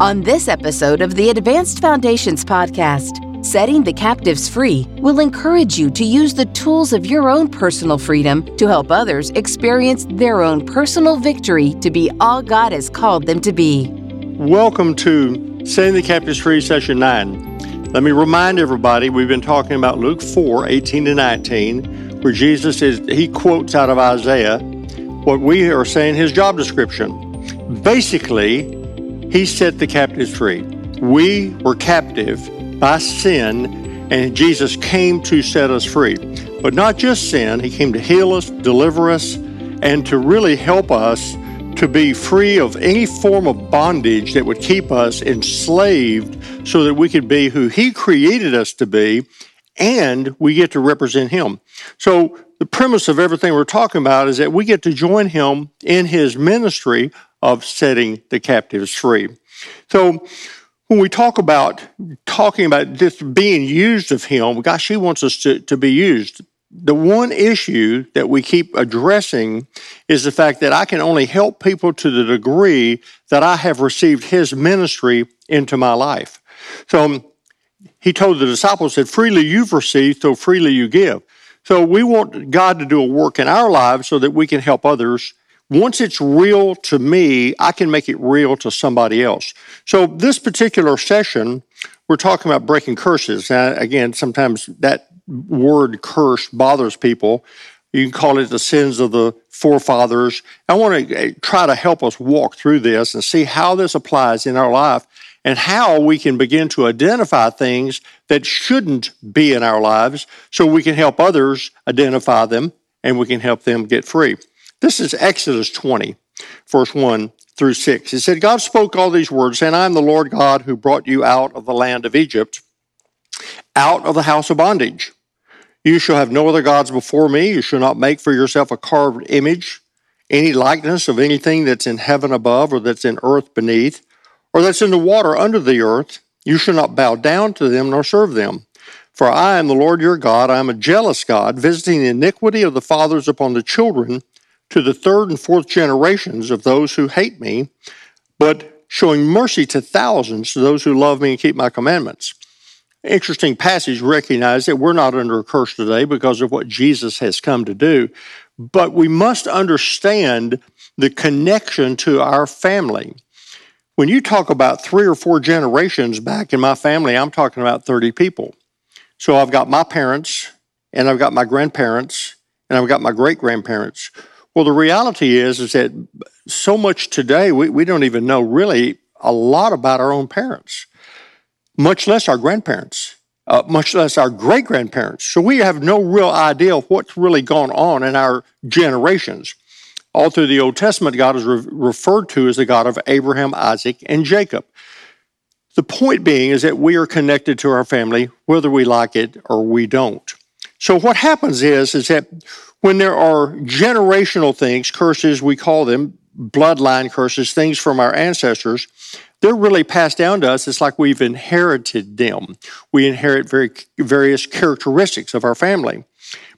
On this episode of the Advanced Foundations podcast, Setting the Captives Free will encourage you to use the tools of your own personal freedom to help others experience their own personal victory to be all God has called them to be. Welcome to Setting the Captives Free, Session 9. Let me remind everybody we've been talking about Luke 4 18 to 19, where Jesus is, he quotes out of Isaiah what we are saying his job description. Basically, he set the captives free. We were captive by sin, and Jesus came to set us free. But not just sin, He came to heal us, deliver us, and to really help us to be free of any form of bondage that would keep us enslaved so that we could be who He created us to be and we get to represent Him. So, the premise of everything we're talking about is that we get to join Him in His ministry of setting the captives free. So when we talk about talking about this being used of him, gosh, he wants us to, to be used. The one issue that we keep addressing is the fact that I can only help people to the degree that I have received his ministry into my life. So he told the disciples that freely you've received, so freely you give. So we want God to do a work in our lives so that we can help others once it's real to me, I can make it real to somebody else. So, this particular session, we're talking about breaking curses. Now, again, sometimes that word curse bothers people. You can call it the sins of the forefathers. I want to eh, try to help us walk through this and see how this applies in our life and how we can begin to identify things that shouldn't be in our lives so we can help others identify them and we can help them get free. This is Exodus 20, verse 1 through 6. It said, God spoke all these words, and I am the Lord God who brought you out of the land of Egypt, out of the house of bondage. You shall have no other gods before me. You shall not make for yourself a carved image, any likeness of anything that's in heaven above, or that's in earth beneath, or that's in the water under the earth. You shall not bow down to them nor serve them. For I am the Lord your God. I am a jealous God, visiting the iniquity of the fathers upon the children to the third and fourth generations of those who hate me, but showing mercy to thousands to those who love me and keep my commandments. Interesting passage, recognize that we're not under a curse today because of what Jesus has come to do, but we must understand the connection to our family. When you talk about three or four generations back in my family, I'm talking about 30 people. So I've got my parents, and I've got my grandparents, and I've got my great grandparents well, the reality is is that so much today we, we don't even know really a lot about our own parents, much less our grandparents, uh, much less our great grandparents. So we have no real idea of what's really gone on in our generations. All through the Old Testament, God is re- referred to as the God of Abraham, Isaac, and Jacob. The point being is that we are connected to our family, whether we like it or we don't. So what happens is, is that when there are generational things, curses, we call them bloodline curses, things from our ancestors, they're really passed down to us. It's like we've inherited them. We inherit very various characteristics of our family.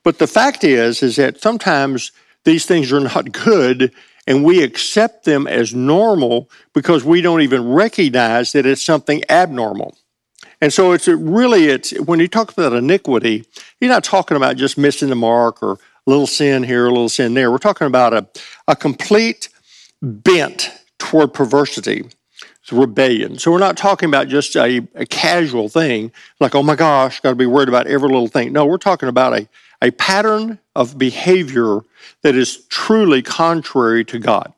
But the fact is, is that sometimes these things are not good and we accept them as normal because we don't even recognize that it's something abnormal. And so it's really it's when you talk about iniquity, you're not talking about just missing the mark or little sin here, a little sin there. We're talking about a, a complete bent toward perversity. Rebellion. So we're not talking about just a, a casual thing, like, oh my gosh, got to be worried about every little thing. No, we're talking about a, a pattern of behavior that is truly contrary to God.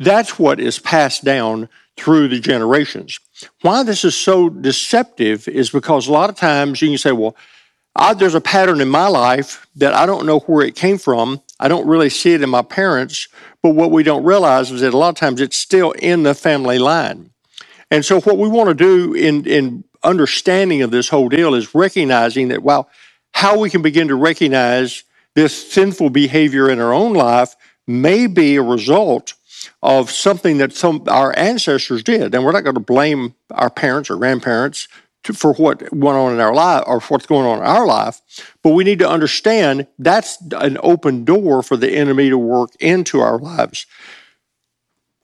That's what is passed down through the generations. Why this is so deceptive is because a lot of times you can say, well, I, there's a pattern in my life that I don't know where it came from. I don't really see it in my parents, but what we don't realize is that a lot of times it's still in the family line. And so, what we want to do in, in understanding of this whole deal is recognizing that, wow, how we can begin to recognize this sinful behavior in our own life may be a result of something that some our ancestors did. And we're not going to blame our parents or grandparents to, for what went on in our life or what's going on in our life, but we need to understand that's an open door for the enemy to work into our lives.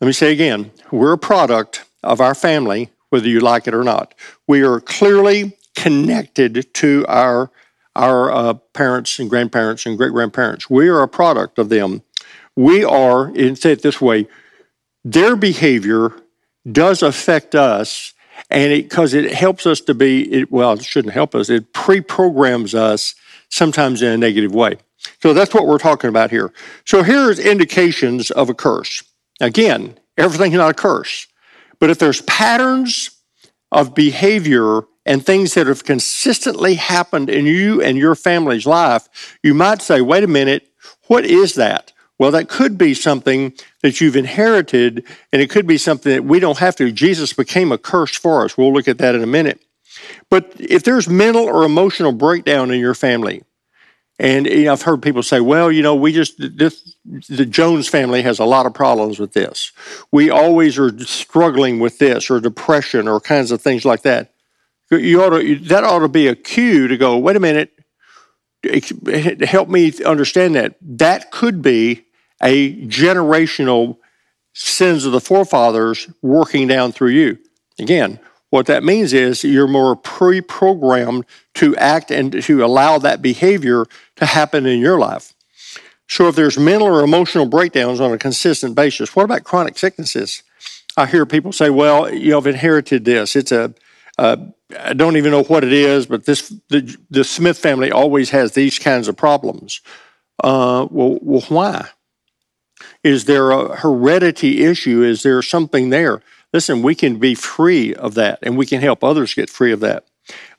Let me say again, we're a product of our family, whether you like it or not. We are clearly connected to our our uh, parents and grandparents and great grandparents. We are a product of them. We are, and say it this way, their behavior does affect us, and it because it, helps us to be, it, well, it shouldn't help us, it pre programs us sometimes in a negative way. So that's what we're talking about here. So here's indications of a curse. Again, everything's not a curse. But if there's patterns of behavior and things that have consistently happened in you and your family's life, you might say, wait a minute, what is that? Well, that could be something that you've inherited, and it could be something that we don't have to. Jesus became a curse for us. We'll look at that in a minute. But if there's mental or emotional breakdown in your family, and you know, I've heard people say, well, you know, we just, this, the Jones family has a lot of problems with this. We always are struggling with this or depression or kinds of things like that. You ought to, that ought to be a cue to go, wait a minute, help me understand that. That could be a generational sins of the forefathers working down through you. Again, what that means is you're more pre programmed to act and to allow that behavior to happen in your life. So, if there's mental or emotional breakdowns on a consistent basis, what about chronic sicknesses? I hear people say, well, you know, I've inherited this. It's a, I don't even know what it is, but this the, the Smith family always has these kinds of problems. Uh, well, well, why? Is there a heredity issue? Is there something there? Listen, we can be free of that and we can help others get free of that.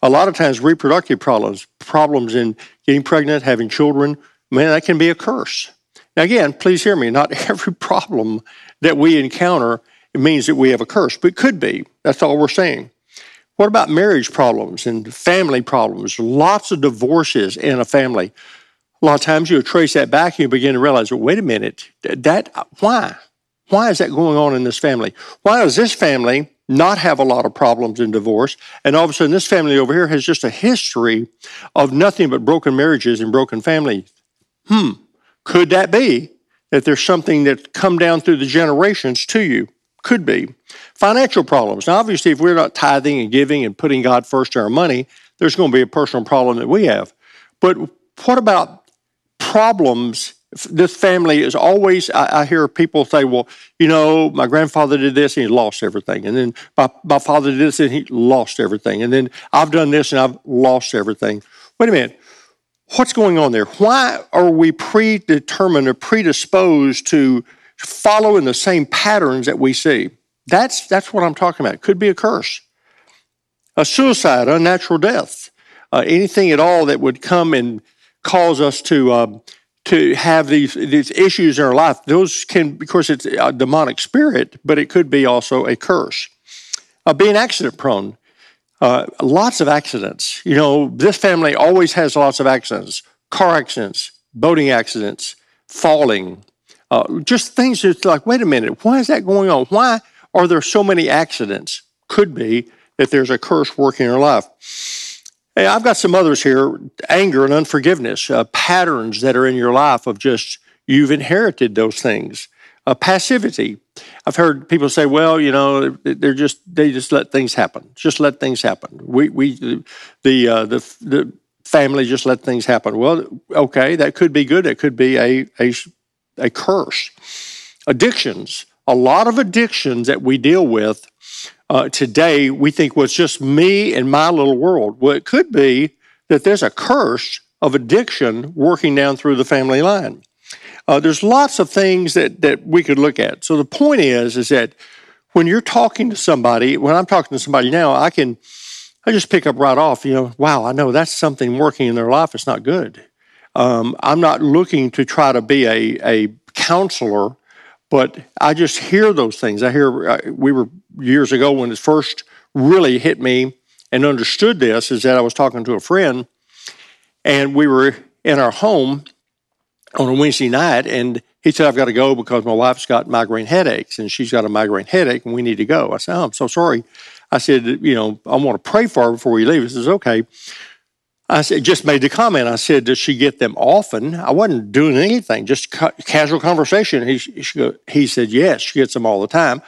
A lot of times, reproductive problems, problems in getting pregnant, having children, man, that can be a curse. Now, again, please hear me. Not every problem that we encounter means that we have a curse, but it could be. That's all we're saying. What about marriage problems and family problems? Lots of divorces in a family. A lot of times you'll trace that back and you begin to realize, well, wait a minute, that why? Why is that going on in this family? Why does this family not have a lot of problems in divorce? And all of a sudden, this family over here has just a history of nothing but broken marriages and broken families. Hmm, could that be that there's something that's come down through the generations to you? Could be. Financial problems. Now, obviously, if we're not tithing and giving and putting God first in our money, there's going to be a personal problem that we have. But what about problems this family is always I, I, hear people say well you know my grandfather did this and he lost everything. And then my, my father did this and he lost everything. And then i've done this and i've lost everything. Wait a minute. What's going on there? Why are we predetermined or predisposed to follow in the same patterns that we see? That's that's what i'm talking about. It could be a curse. A suicide unnatural death uh, anything at all that would come and cause us to uh, to have these these issues in our life. Those can, of course, it's a demonic spirit, but it could be also a curse. Uh, being accident prone, uh, lots of accidents. You know, this family always has lots of accidents: car accidents, boating accidents, falling, uh, just things that's like, wait a minute, why is that going on? Why are there so many accidents? Could be that there's a curse working in our life. Hey, I've got some others here anger and unforgiveness, uh, patterns that are in your life of just you've inherited those things. Uh, passivity. I've heard people say, well, you know, they're just, they just let things happen. Just let things happen. We, we, the, uh, the, the family just let things happen. Well, okay, that could be good. It could be a, a, a curse. Addictions. A lot of addictions that we deal with uh, today we think, well, just me and my little world. Well, it could be that there's a curse of addiction working down through the family line. Uh, there's lots of things that, that we could look at. So the point is, is that when you're talking to somebody, when I'm talking to somebody now, I can, I just pick up right off, you know, wow, I know that's something working in their life. It's not good. Um, I'm not looking to try to be a, a counselor, but I just hear those things. I hear, uh, we were years ago when it first really hit me and understood this is that I was talking to a friend and we were in our home on a Wednesday night and he said, I've got to go because my wife's got migraine headaches and she's got a migraine headache and we need to go. I said, Oh, I'm so sorry. I said, You know, I want to pray for her before we leave. He says, Okay. I said, just made the comment. I said, Does she get them often? I wasn't doing anything, just ca- casual conversation. He, she, he said, Yes, she gets them all the time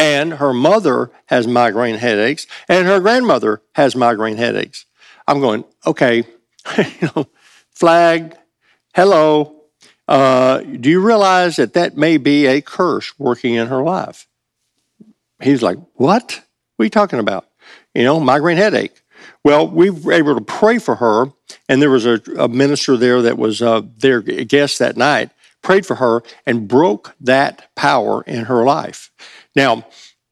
and her mother has migraine headaches, and her grandmother has migraine headaches. I'm going, okay, you know, flag, hello. Uh, do you realize that that may be a curse working in her life? He's like, what? What are you talking about? You know, migraine headache. Well, we were able to pray for her, and there was a, a minister there that was uh, their guest that night, prayed for her, and broke that power in her life. Now,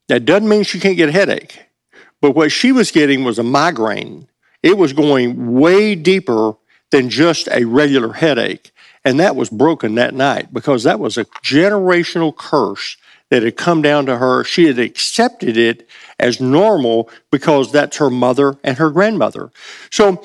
that doesn't mean she can't get a headache, but what she was getting was a migraine. It was going way deeper than just a regular headache. And that was broken that night because that was a generational curse that had come down to her. She had accepted it as normal because that's her mother and her grandmother. So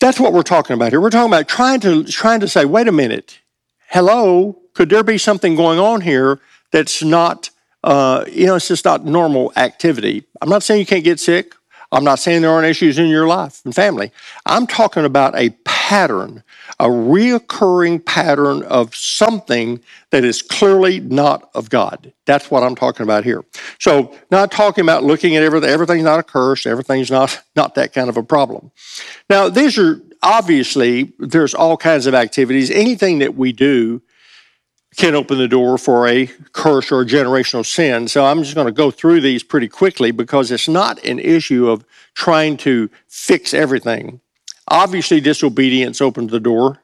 that's what we're talking about here. We're talking about trying to trying to say, wait a minute, hello, could there be something going on here that's not, uh, you know, it's just not normal activity. I'm not saying you can't get sick. I'm not saying there aren't issues in your life and family. I'm talking about a pattern, a reoccurring pattern of something that is clearly not of God. That's what I'm talking about here. So, not talking about looking at everything, everything's not a curse, everything's not, not that kind of a problem. Now, these are obviously, there's all kinds of activities. Anything that we do can open the door for a curse or a generational sin. So I'm just going to go through these pretty quickly because it's not an issue of trying to fix everything. Obviously, disobedience opens the door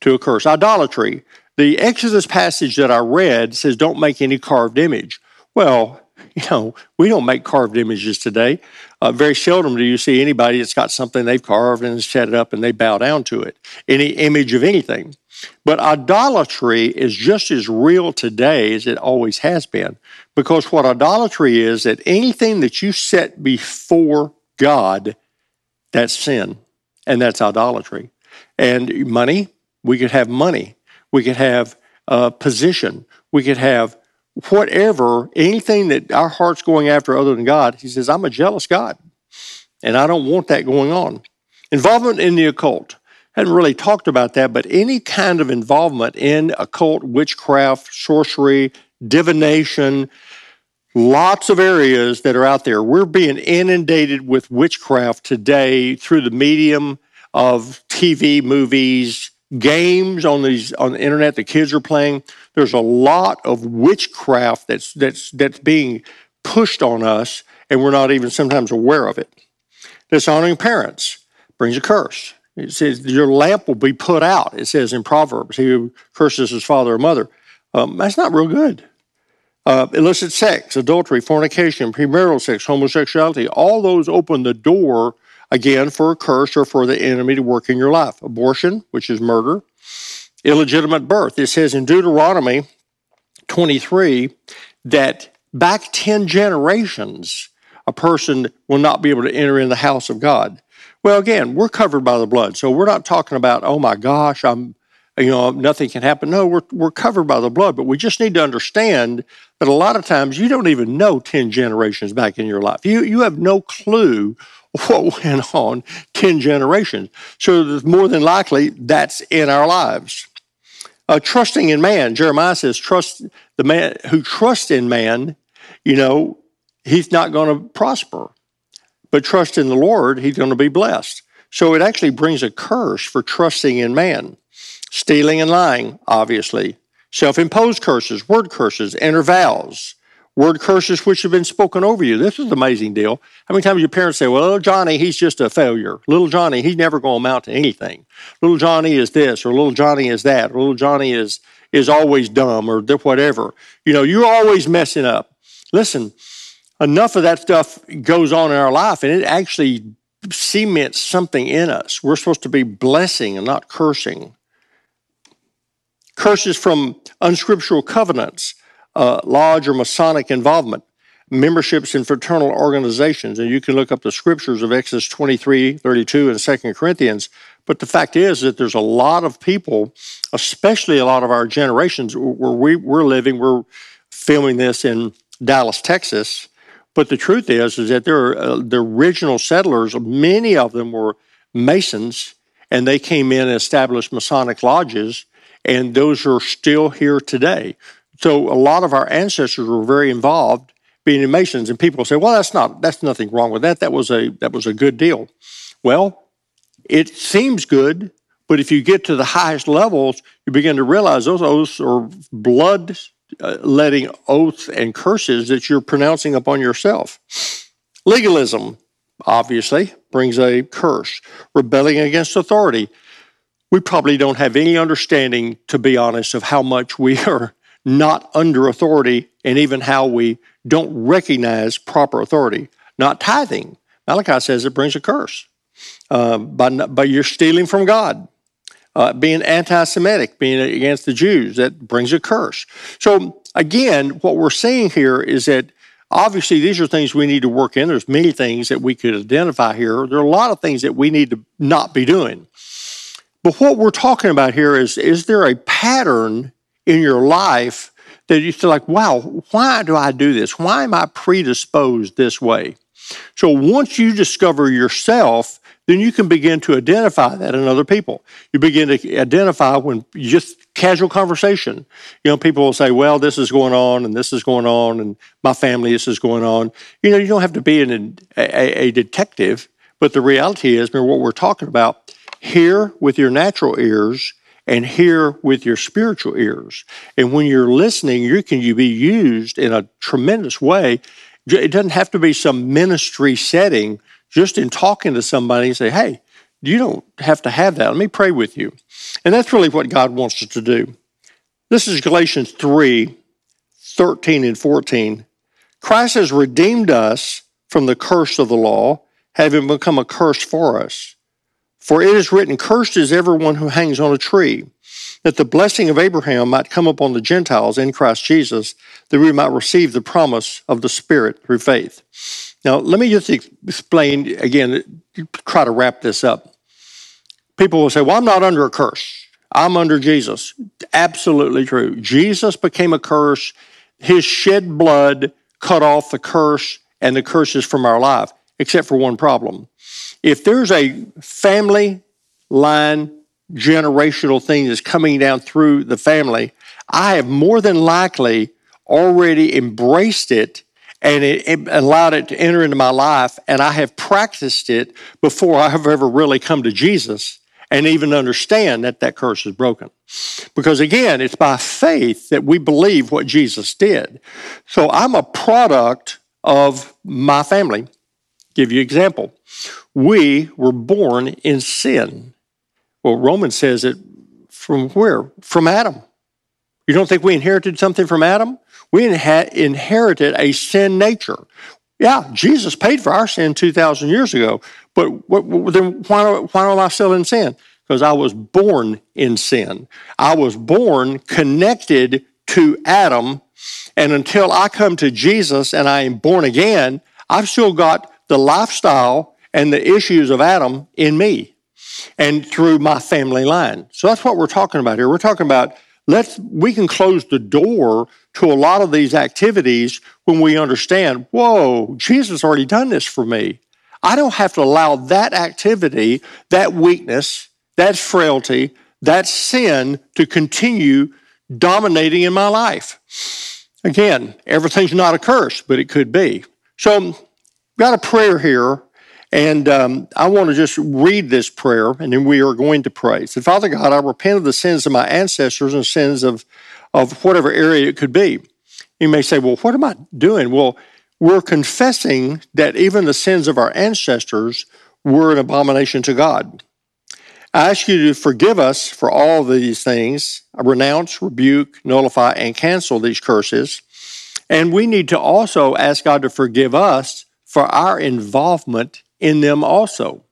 to a curse. Idolatry. The Exodus passage that I read says, don't make any carved image. Well, you know, we don't make carved images today. Uh, very seldom do you see anybody that's got something they've carved and set it up and they bow down to it, any image of anything. But idolatry is just as real today as it always has been. Because what idolatry is, that anything that you set before God, that's sin. And that's idolatry. And money, we could have money. We could have uh, position. We could have whatever, anything that our heart's going after other than God. He says, I'm a jealous God. And I don't want that going on. Involvement in the occult hadn't really talked about that, but any kind of involvement in occult, witchcraft, sorcery, divination, lots of areas that are out there. We're being inundated with witchcraft today through the medium of TV, movies, games on these on the internet the kids are playing. There's a lot of witchcraft that's that's that's being pushed on us, and we're not even sometimes aware of it. Dishonoring parents brings a curse. It says your lamp will be put out. It says in Proverbs, he who curses his father or mother. Um, that's not real good. Uh, illicit sex, adultery, fornication, premarital sex, homosexuality, all those open the door again for a curse or for the enemy to work in your life. Abortion, which is murder, illegitimate birth. It says in Deuteronomy 23 that back 10 generations, a person will not be able to enter in the house of God. Well, again, we're covered by the blood. So we're not talking about, oh my gosh, I'm, you know, nothing can happen. No, we're, we're covered by the blood, but we just need to understand that a lot of times you don't even know 10 generations back in your life. You, you have no clue what went on 10 generations. So more than likely that's in our lives. Uh, trusting in man, Jeremiah says, trust the man who trusts in man, you know, he's not going to prosper but trust in the Lord, he's going to be blessed. So it actually brings a curse for trusting in man. Stealing and lying, obviously. Self imposed curses, word curses, inner vows, word curses which have been spoken over you. This is an amazing deal. How many times your parents say, well, little Johnny, he's just a failure. Little Johnny, he's never going to amount to anything. Little Johnny is this, or little Johnny is that, or little Johnny is, is always dumb, or whatever. You know, you're always messing up. Listen, enough of that stuff goes on in our life and it actually cements something in us. We're supposed to be blessing and not cursing. Curses from unscriptural covenants, uh, lodge or Masonic involvement, memberships in fraternal organizations. And you can look up the scriptures of Exodus 23, 32, and 2 Corinthians. But the fact is that there's a lot of people, especially a lot of our generations where we, we're living, we're filming this in Dallas, Texas, but the truth is, is that there are, uh, the original settlers, many of them were Masons, and they came in and established Masonic lodges, and those are still here today. So a lot of our ancestors were very involved, being in Masons, and people say, "Well, that's not that's nothing wrong with that. That was a that was a good deal." Well, it seems good, but if you get to the highest levels, you begin to realize those oaths are blood uh, letting oaths and curses that you're pronouncing upon yourself. Legalism, obviously, brings a curse. Rebelling against authority. We probably don't have any understanding, to be honest, of how much we are not under authority and even how we don't recognize proper authority. Not tithing. Malachi says it brings a curse. Uh, you're stealing from God. Uh, being anti Semitic, being against the Jews, that brings a curse. So, again, what we're seeing here is that obviously these are things we need to work in. There's many things that we could identify here. There are a lot of things that we need to not be doing. But what we're talking about here is is there a pattern in your life that you feel like, wow, why do I do this? Why am I predisposed this way? So once you discover yourself, then you can begin to identify that in other people. You begin to identify when just casual conversation. You know, people will say, well, this is going on and this is going on and my family, this is going on. You know, you don't have to be an, a, a detective, but the reality is, remember what we're talking about, hear with your natural ears and hear with your spiritual ears. And when you're listening, you can you be used in a tremendous way. It doesn't have to be some ministry setting. Just in talking to somebody, and say, "Hey, you don't have to have that. Let me pray with you." And that's really what God wants us to do. This is Galatians 3 13 and 14. Christ has redeemed us from the curse of the law, having become a curse for us. For it is written, Cursed is everyone who hangs on a tree, that the blessing of Abraham might come upon the Gentiles in Christ Jesus, that we might receive the promise of the Spirit through faith. Now, let me just explain again, try to wrap this up. People will say, Well, I'm not under a curse. I'm under Jesus. Absolutely true. Jesus became a curse. His shed blood cut off the curse and the curses from our life, except for one problem if there's a family line generational thing that's coming down through the family, I have more than likely already embraced it and it, it allowed it to enter into my life, and I have practiced it before I have ever really come to Jesus and even understand that that curse is broken. Because again, it's by faith that we believe what Jesus did. So I'm a product of my family. Give you an example we were born in sin. Well, Romans says it from where? From Adam. You don't think we inherited something from Adam? We inha- inherited a sin nature. Yeah, Jesus paid for our sin 2,000 years ago, but what, then why, why am I still in sin? Because I was born in sin. I was born connected to Adam, and until I come to Jesus and I am born again, I've still got the lifestyle and the issues of Adam in me and through my family line. So that's what we're talking about here. We're talking about let's we can close the door to a lot of these activities when we understand, whoa, Jesus already done this for me. I don't have to allow that activity, that weakness, that frailty, that sin to continue dominating in my life. Again, everything's not a curse, but it could be. So, got a prayer here and um, I want to just read this prayer, and then we are going to pray. So, Father God, I repent of the sins of my ancestors and sins of, of whatever area it could be. You may say, well, what am I doing? Well, we're confessing that even the sins of our ancestors were an abomination to God. I ask you to forgive us for all these things, renounce, rebuke, nullify, and cancel these curses. And we need to also ask God to forgive us for our involvement in them also.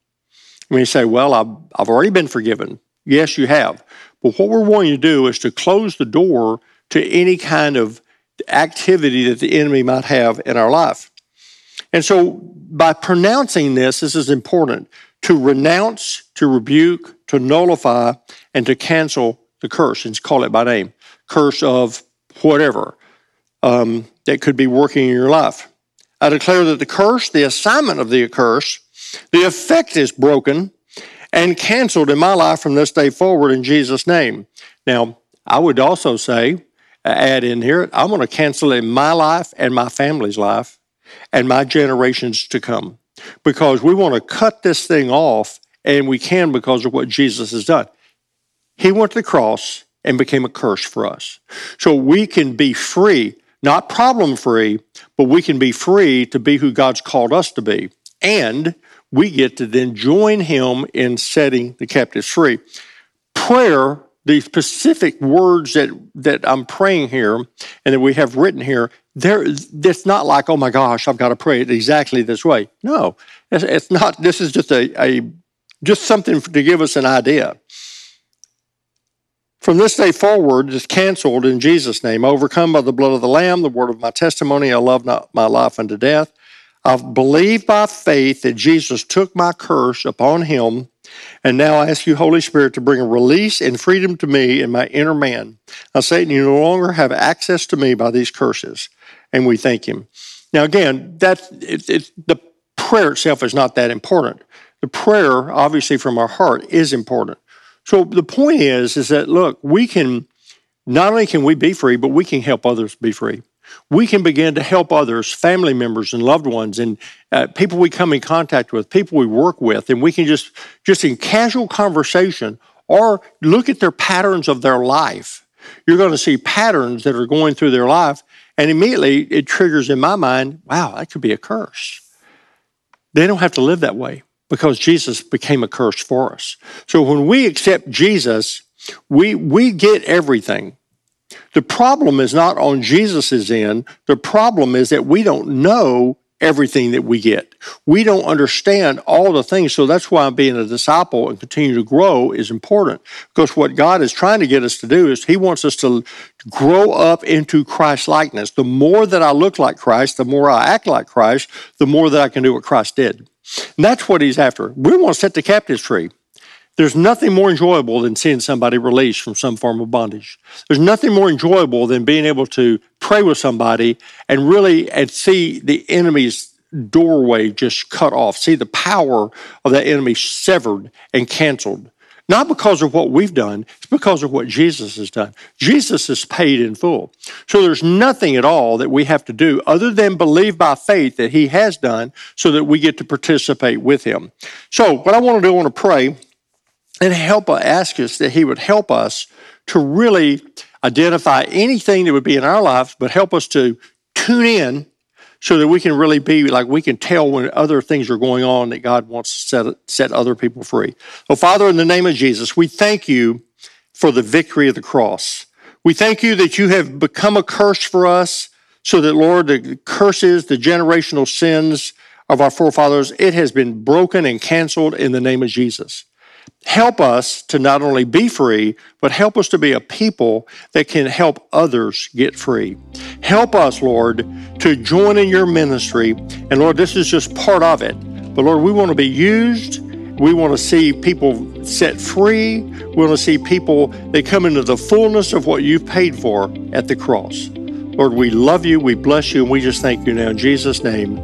When you say, Well, I've, I've already been forgiven. Yes, you have. But what we're wanting to do is to close the door to any kind of activity that the enemy might have in our life. And so, by pronouncing this, this is important to renounce, to rebuke, to nullify, and to cancel the curse, and call it by name curse of whatever um, that could be working in your life. I declare that the curse, the assignment of the curse, the effect is broken and canceled in my life from this day forward in Jesus' name. Now, I would also say, add in here. I'm going to cancel it in my life and my family's life and my generations to come because we want to cut this thing off and we can because of what Jesus has done. He went to the cross and became a curse for us. So we can be free, not problem free, but we can be free to be who God's called us to be. And we get to then join him in setting the captives free. Prayer, the specific words that, that I'm praying here and that we have written here, there it's not like, oh my gosh, I've got to pray it exactly this way. No, it's, it's not. This is just a, a just something to give us an idea. From this day forward, it's canceled in Jesus' name. Overcome by the blood of the Lamb, the word of my testimony. I love not my life unto death. I believe by faith that Jesus took my curse upon him. And now I ask you, Holy Spirit, to bring a release and freedom to me and my inner man. Now, Satan, you no longer have access to me by these curses. And we thank him. Now, again, that it, it, the prayer itself is not that important. The prayer, obviously, from our heart is important. So the point is, is that look, we can not only can we be free, but we can help others be free. We can begin to help others, family members and loved ones, and uh, people we come in contact with, people we work with, and we can just just in casual conversation or look at their patterns of their life. You're going to see patterns that are going through their life, and immediately it triggers in my mind, wow, that could be a curse. They don't have to live that way because Jesus became a curse for us. So when we accept Jesus, we, we get everything. The problem is not on Jesus' end. The problem is that we don't know everything that we get. We don't understand all the things. So that's why being a disciple and continue to grow is important. Because what God is trying to get us to do is He wants us to grow up into Christ likeness. The more that I look like Christ, the more I act like Christ, the more that I can do what Christ did. And that's what he's after. We want to set the captives free. There's nothing more enjoyable than seeing somebody released from some form of bondage. There's nothing more enjoyable than being able to pray with somebody and really and see the enemy's doorway just cut off, see the power of that enemy severed and canceled. Not because of what we've done, it's because of what Jesus has done. Jesus is paid in full. So there's nothing at all that we have to do other than believe by faith that he has done so that we get to participate with him. So what I want to do, I want to pray and help ask us that he would help us to really identify anything that would be in our lives, but help us to tune in so that we can really be like we can tell when other things are going on that God wants to set, set other people free. So, Father, in the name of Jesus, we thank you for the victory of the cross. We thank you that you have become a curse for us so that, Lord, the curses, the generational sins of our forefathers, it has been broken and canceled in the name of Jesus. Help us to not only be free, but help us to be a people that can help others get free. Help us, Lord, to join in your ministry. And Lord, this is just part of it. But Lord, we want to be used. We want to see people set free. We want to see people that come into the fullness of what you've paid for at the cross. Lord, we love you, we bless you, and we just thank you now in Jesus' name.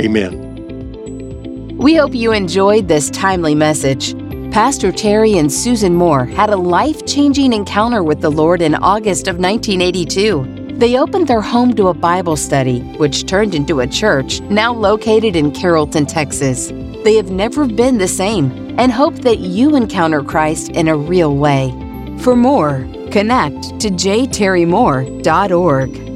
Amen. We hope you enjoyed this timely message. Pastor Terry and Susan Moore had a life changing encounter with the Lord in August of 1982. They opened their home to a Bible study, which turned into a church now located in Carrollton, Texas. They have never been the same and hope that you encounter Christ in a real way. For more, connect to jterrymoore.org.